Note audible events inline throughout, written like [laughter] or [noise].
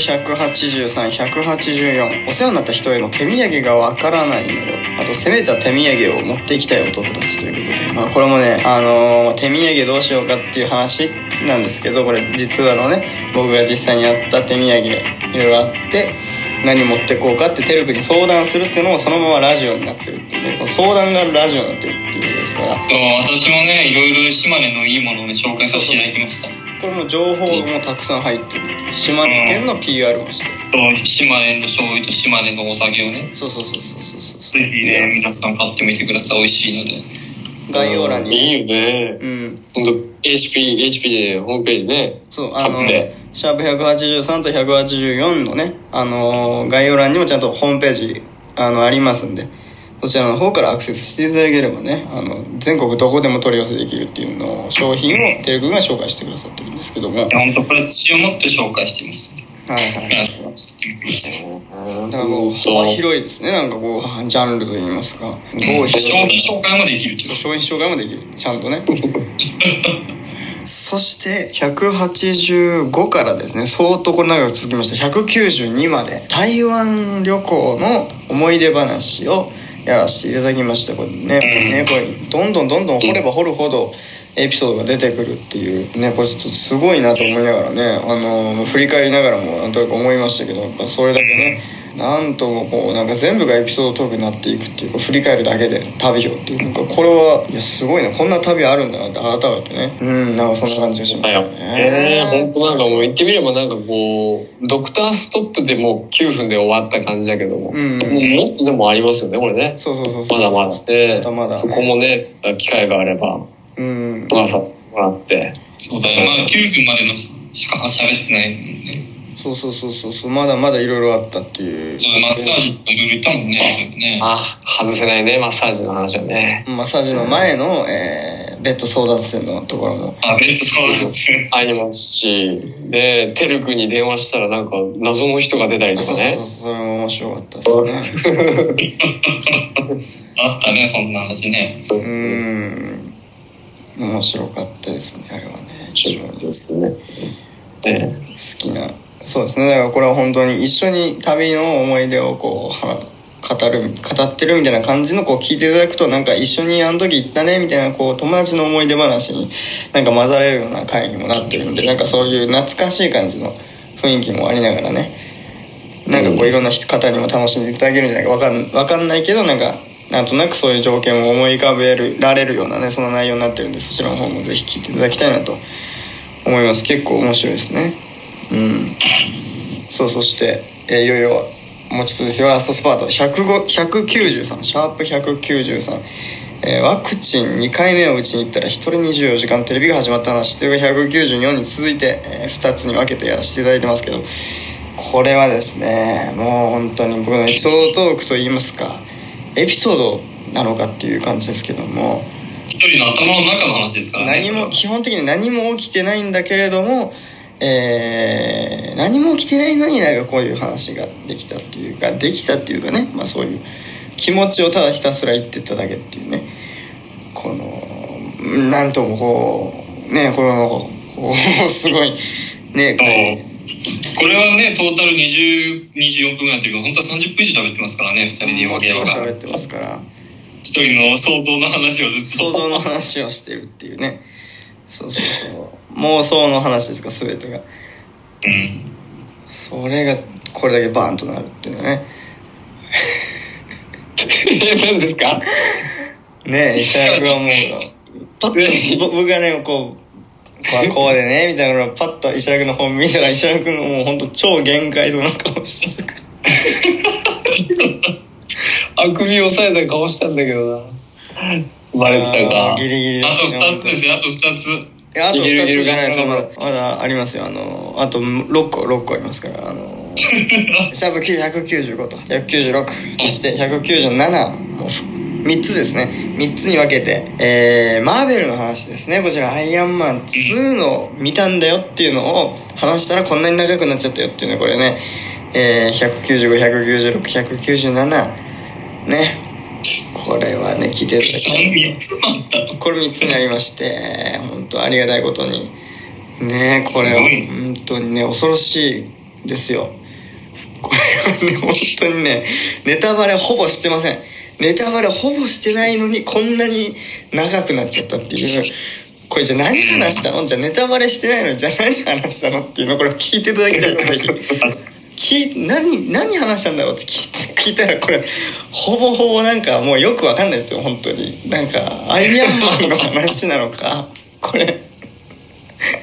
して183184お世話になった人への手土産がわからないのよ。あと攻めた手土産を持っていきたい男たちということで。まあこれもねあのー手土産どうしようかっていう話なんですけどこれ実話のね僕が実際にやった手土産いろいろあって何持ってこうかってテルクに相談するっていうのもそのままラジオになってるっていうね。相談がラジオになってるっていうことですから。私もねいろいろ島根のいいものをね紹介させていただきました。これも情報もたくさん入ってる島根県の PR をしてと島根の醤油と島根のお酒をねそうそうそうそうそうそうぜひね皆さん買ってみてください美味しいので概要欄にいいよね。うん HP、HP でホームページね。そうあのシャープ183と184のねあのー概要欄にもちゃんとホームページあのありますんでそちらの方からアクセスしていただければねあの全国どこでも取り寄せできるっていうのを商品をテレグが紹介してくださってるんですけども。はい本当これ自信を持って紹介してます。はい皆さん知ってみてくださいだからこう幅広いですね。なんかこうジャンルといいますか。合否商品紹介もできる商品紹介もできる。ちゃんとね。[laughs] そして185からですね。相当これ長く続きました。192まで。台湾旅行の思い出話をやらせていただきました。これね,、ねこれどんどんどんどん掘れば掘るほどエピソードが出てくるっていうねこれちょっとすごいなと思いながらねあの振り返りながらもなんとなく思いましたけどやっぱそれだけねなんともこうなんか全部がエピソードトークになっていくっていうか振り返るだけで旅をっていうなんかこれはいやすごいなこんな旅あるんだなって改めてねうんなんかそんな感じがしま。すええね本当なんかもう言ってみればなんかこう、ドクターストップでもう9分で終わった感じだけども、うんもうもっとでもありますよね、これね。そうそうそうそうまだまだ。でまだまだねそこもね、機会があれば、うん話させてもらって。そうだよまだ9分までのしか喋ってないもんねそうそうそうそうそうまだまだいろいろあったっていう。そうマッサージとかいろいろ言ったもんねそういうね。ああ、外せないね、マッサージの話はね。マッサージの前の、えーベッド争奪戦のところも。あベッドそうなんですねありますし、で、テル君に電話したらなんか謎の人が出たりとかね。そうそうそう。それも面白かったですね。[laughs] あったねそんな話ね。うん。面白かったですねあれはね。非常に好ですね。ねきなそうですね。だからこれは本当に一緒に旅の思い出をこうは語る語ってるみたいな感じのこう聞いていただくとなんか一緒にあの時行ったねみたいなこう友達の思い出話になんか混ざれるような回にもなってるんでなんかそういう懐かしい感じの雰囲気もありながらねなんかこういろんな人方にも楽しんでいただけるんじゃないかわかんわかんないけどなんかなんとなくそういう条件を思い浮かべられるようなねその内容になってるんでそちらの方もぜひ聞いていただきたいなと思います。結構面白いですねうん。そうそして、えーいよいよもうちょっとです。よラストスパート。105 193シャープ193えーワクチン2回目を打ちに行ったら1人24時間テレビが始まった話というか194に続いて、え2つに分けてやらせていただいてますけどこれはですねもう本当に僕のエピソードトークといいますかエピソードなのかっていう感じですけども一人の頭の中の話ですからね。何も基本的に何も起きてないんだけれども、えー何も起きてないのになんかこういう話ができたっていうかできたっていうかね、まあ、そういう気持ちをただひたすら言ってただけっていうね。このなんともこうねこのこう [laughs] すごいねこう。これはねトータル20 24分ぐらいやってるけど本当は30分以上喋ってますからね2人でわけやわ喋ってますから。一人の想像の話をずっと。想像の話をしてるっていうねそうそうそう。妄想の話ですか全てが。うん。それがこれだけバーンとなるっていうのはね何ですかねえ石原君はもうパッとぼ僕がねこうこうこうでねみたいなのをパッと石原君の本見たら石原君がもう本当超限界そうな顔してるあくびを押さえた顔したんだけどな。バレてたか。ギリギリであとすね2つですよ。あと2つ。いやあと2つじゃないですまだまだありますよ。あのあと6個6個ありますからあの [laughs] シャープ195と。196そして197もう3つですね。3つに分けてえー、マーベルの話ですね。こちらアイアンマン2の見たんだよっていうのを話したらこんなに長くなっちゃったよっていうねこれねえー、195196,197ねこれはね聞いていただきたい3つもあったこれ3つになりまして本当ありがたいことに。ねこれは本当にね恐ろしいですよ。これはね本当にねネタバレほぼしてません。ネタバレほぼしてないのにこんなに長くなっちゃったっていう。これじゃあ何話したの？じゃあネタバレしてないのにじゃあ何話したのっていうのこれ聞いていただきたいぜひ [laughs] 聞い何何話したんだろうって聞いて聞いたらこれほぼほぼなんかもうよくわかんないですよ本当になんかアイアンマンの話なのかこれ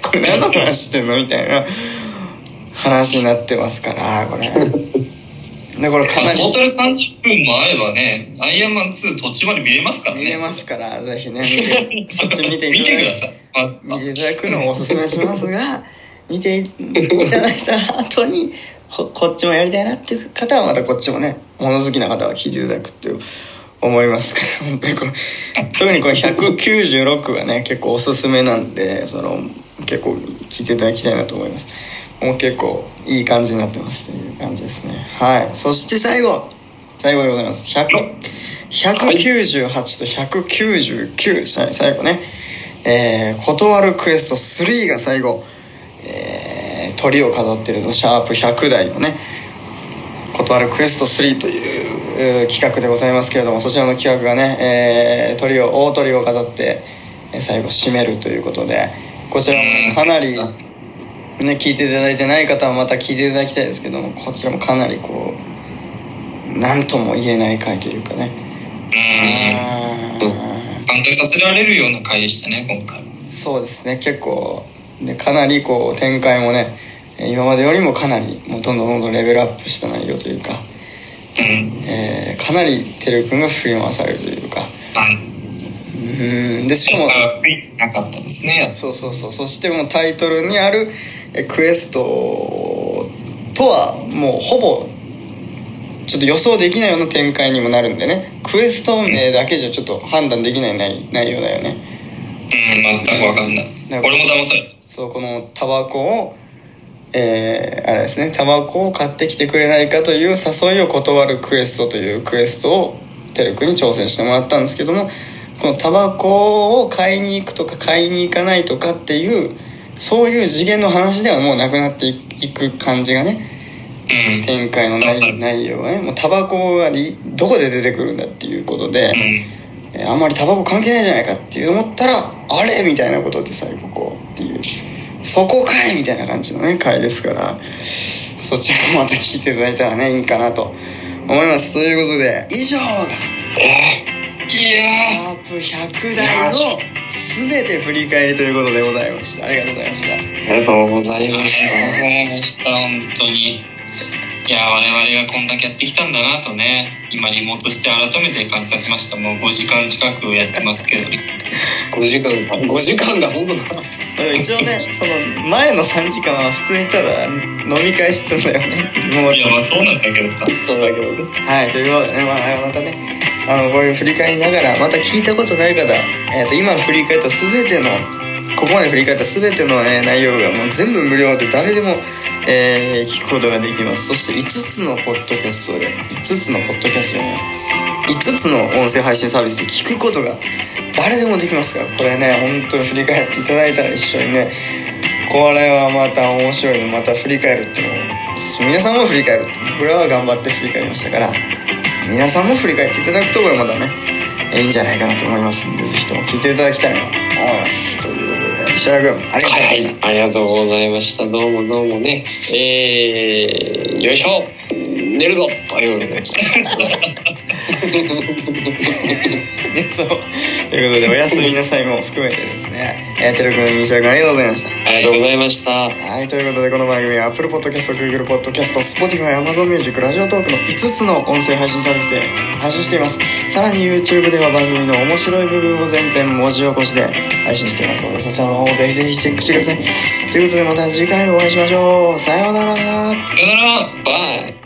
これ何の話してんのみたいな話になってますからこれでこれかなりトータル30分もあればね、アイアンマン2途中まで見れますからね。見れますからぜひね見て [laughs] そっち見てい見てくたださい。ま見ていただくのをおすすめしますが [laughs] 見ていただいた後にほこっちもやりたいなっていう方はまたこっちもね物好きな方は聞いていただくっていう思いますから [laughs] 本当にこれ特にこの196がね結構おすすめなんでその結構聞いていただきたいなと思います。もう結構いい感じになってますという感じですね。はい。そして最後最後でございます。198と199、はい最後ね。えー、断るクエスト3が最後、えー、鳥を飾ってるのシャープ100台のね断るクエスト3というえー企画でございますけれどもそちらの企画がね、えー鳥を大鳥を飾ってえー最後締めるということでこちらもねかなりね聞いていただいてない方はまた聞いていただきたいですけどもこちらもかなりこう何とも言えない回というかね。あー。考えさせられるような回でしたね、今回。そうですね結構でかなりこう展開もねえー今までよりもかなりもうどんどんどんどんレベルアップした内容というか、うん。えーかなりてるくんが振り回されるというかはい。うんでしかもなかったですね。そうそうそうそしてもうタイトルにあるえクエストとはもうほぼちょっと予想できないような展開にもなるんでねクエスト名だけじゃちょっと判断できない内内容だよねうん、全くわかんない。俺も騙される。そうこのタバコをえーあれですねタバコを買ってきてくれないかという誘いを断るクエストというクエストをテル君に挑戦してもらったんですけどもこのタバコを買いに行くとか買いに行かないとかっていうそういう次元の話ではもうなくなっていく感じがねうん。展開の内内容がねもうタバコがいどこで出てくるんだっていうことで、うん。えーあんまりタバコ関係ないじゃないかっていう思ったらあれみたいなことで最後こうそこかいみたいな感じのね回ですからそちらもまた聞いていただいたらねいいかなと思いますということで以上がいやシャープ100台の全て振り返りということでございましたありがとうございましたありがとうございました。ー、でした、本当に。いやー、我々がこんだけやってきたんだなとね、今リモートして改めて感じさせました。もう5時間近くやってますけど。[laughs] 5時間か。5時間だ、本当だ。一応ねその前の3時間は普通にただ飲み会してたんだよねリモートいや、まあそうなんだけどさ。そうだけどね。はい、ということでね、まあ、またね、あの、こういう振り返りながら、また聞いたことない方、えっ、と、今振り返ったすべての、ここまで振り返ったすべての、え内容がもう全部無料で誰でも、えー聞くことができます。そして5つのポッドキャストで、5つのポッドキャストじゃない、5つの音声配信サービスで聞くことが誰でもできますから、これね、本当に振り返っていただいたら一緒にね、これはまた面白いまた振り返るっていうのを皆さんも振り返るこれは頑張って振り返りましたから皆さんも振り返っていただくところまたねいいんじゃないかなと思いますんでぜひとも聞いていただきたいなと思います白君ありがとうございました、はい、ありがとうございました。どうもどうもね。えー、よいしょ寝るぞということで。ね [laughs] そうということでおやすみなさいも含めてですねえーてるくん石原君ありがとうございましたありがとうございました。はい、ということでこの番組は Apple Podcast、Google Podcast、Spotify、Amazon Music、ラジオトークの5つの音声配信サービスで配信しています。さらに YouTube では番組の面白い部分を全編文字起こしで配信していますので、そちらの方をぜひぜひチェックしてください。ということでまた次回お会いしましょう。さようなら。さよならバイ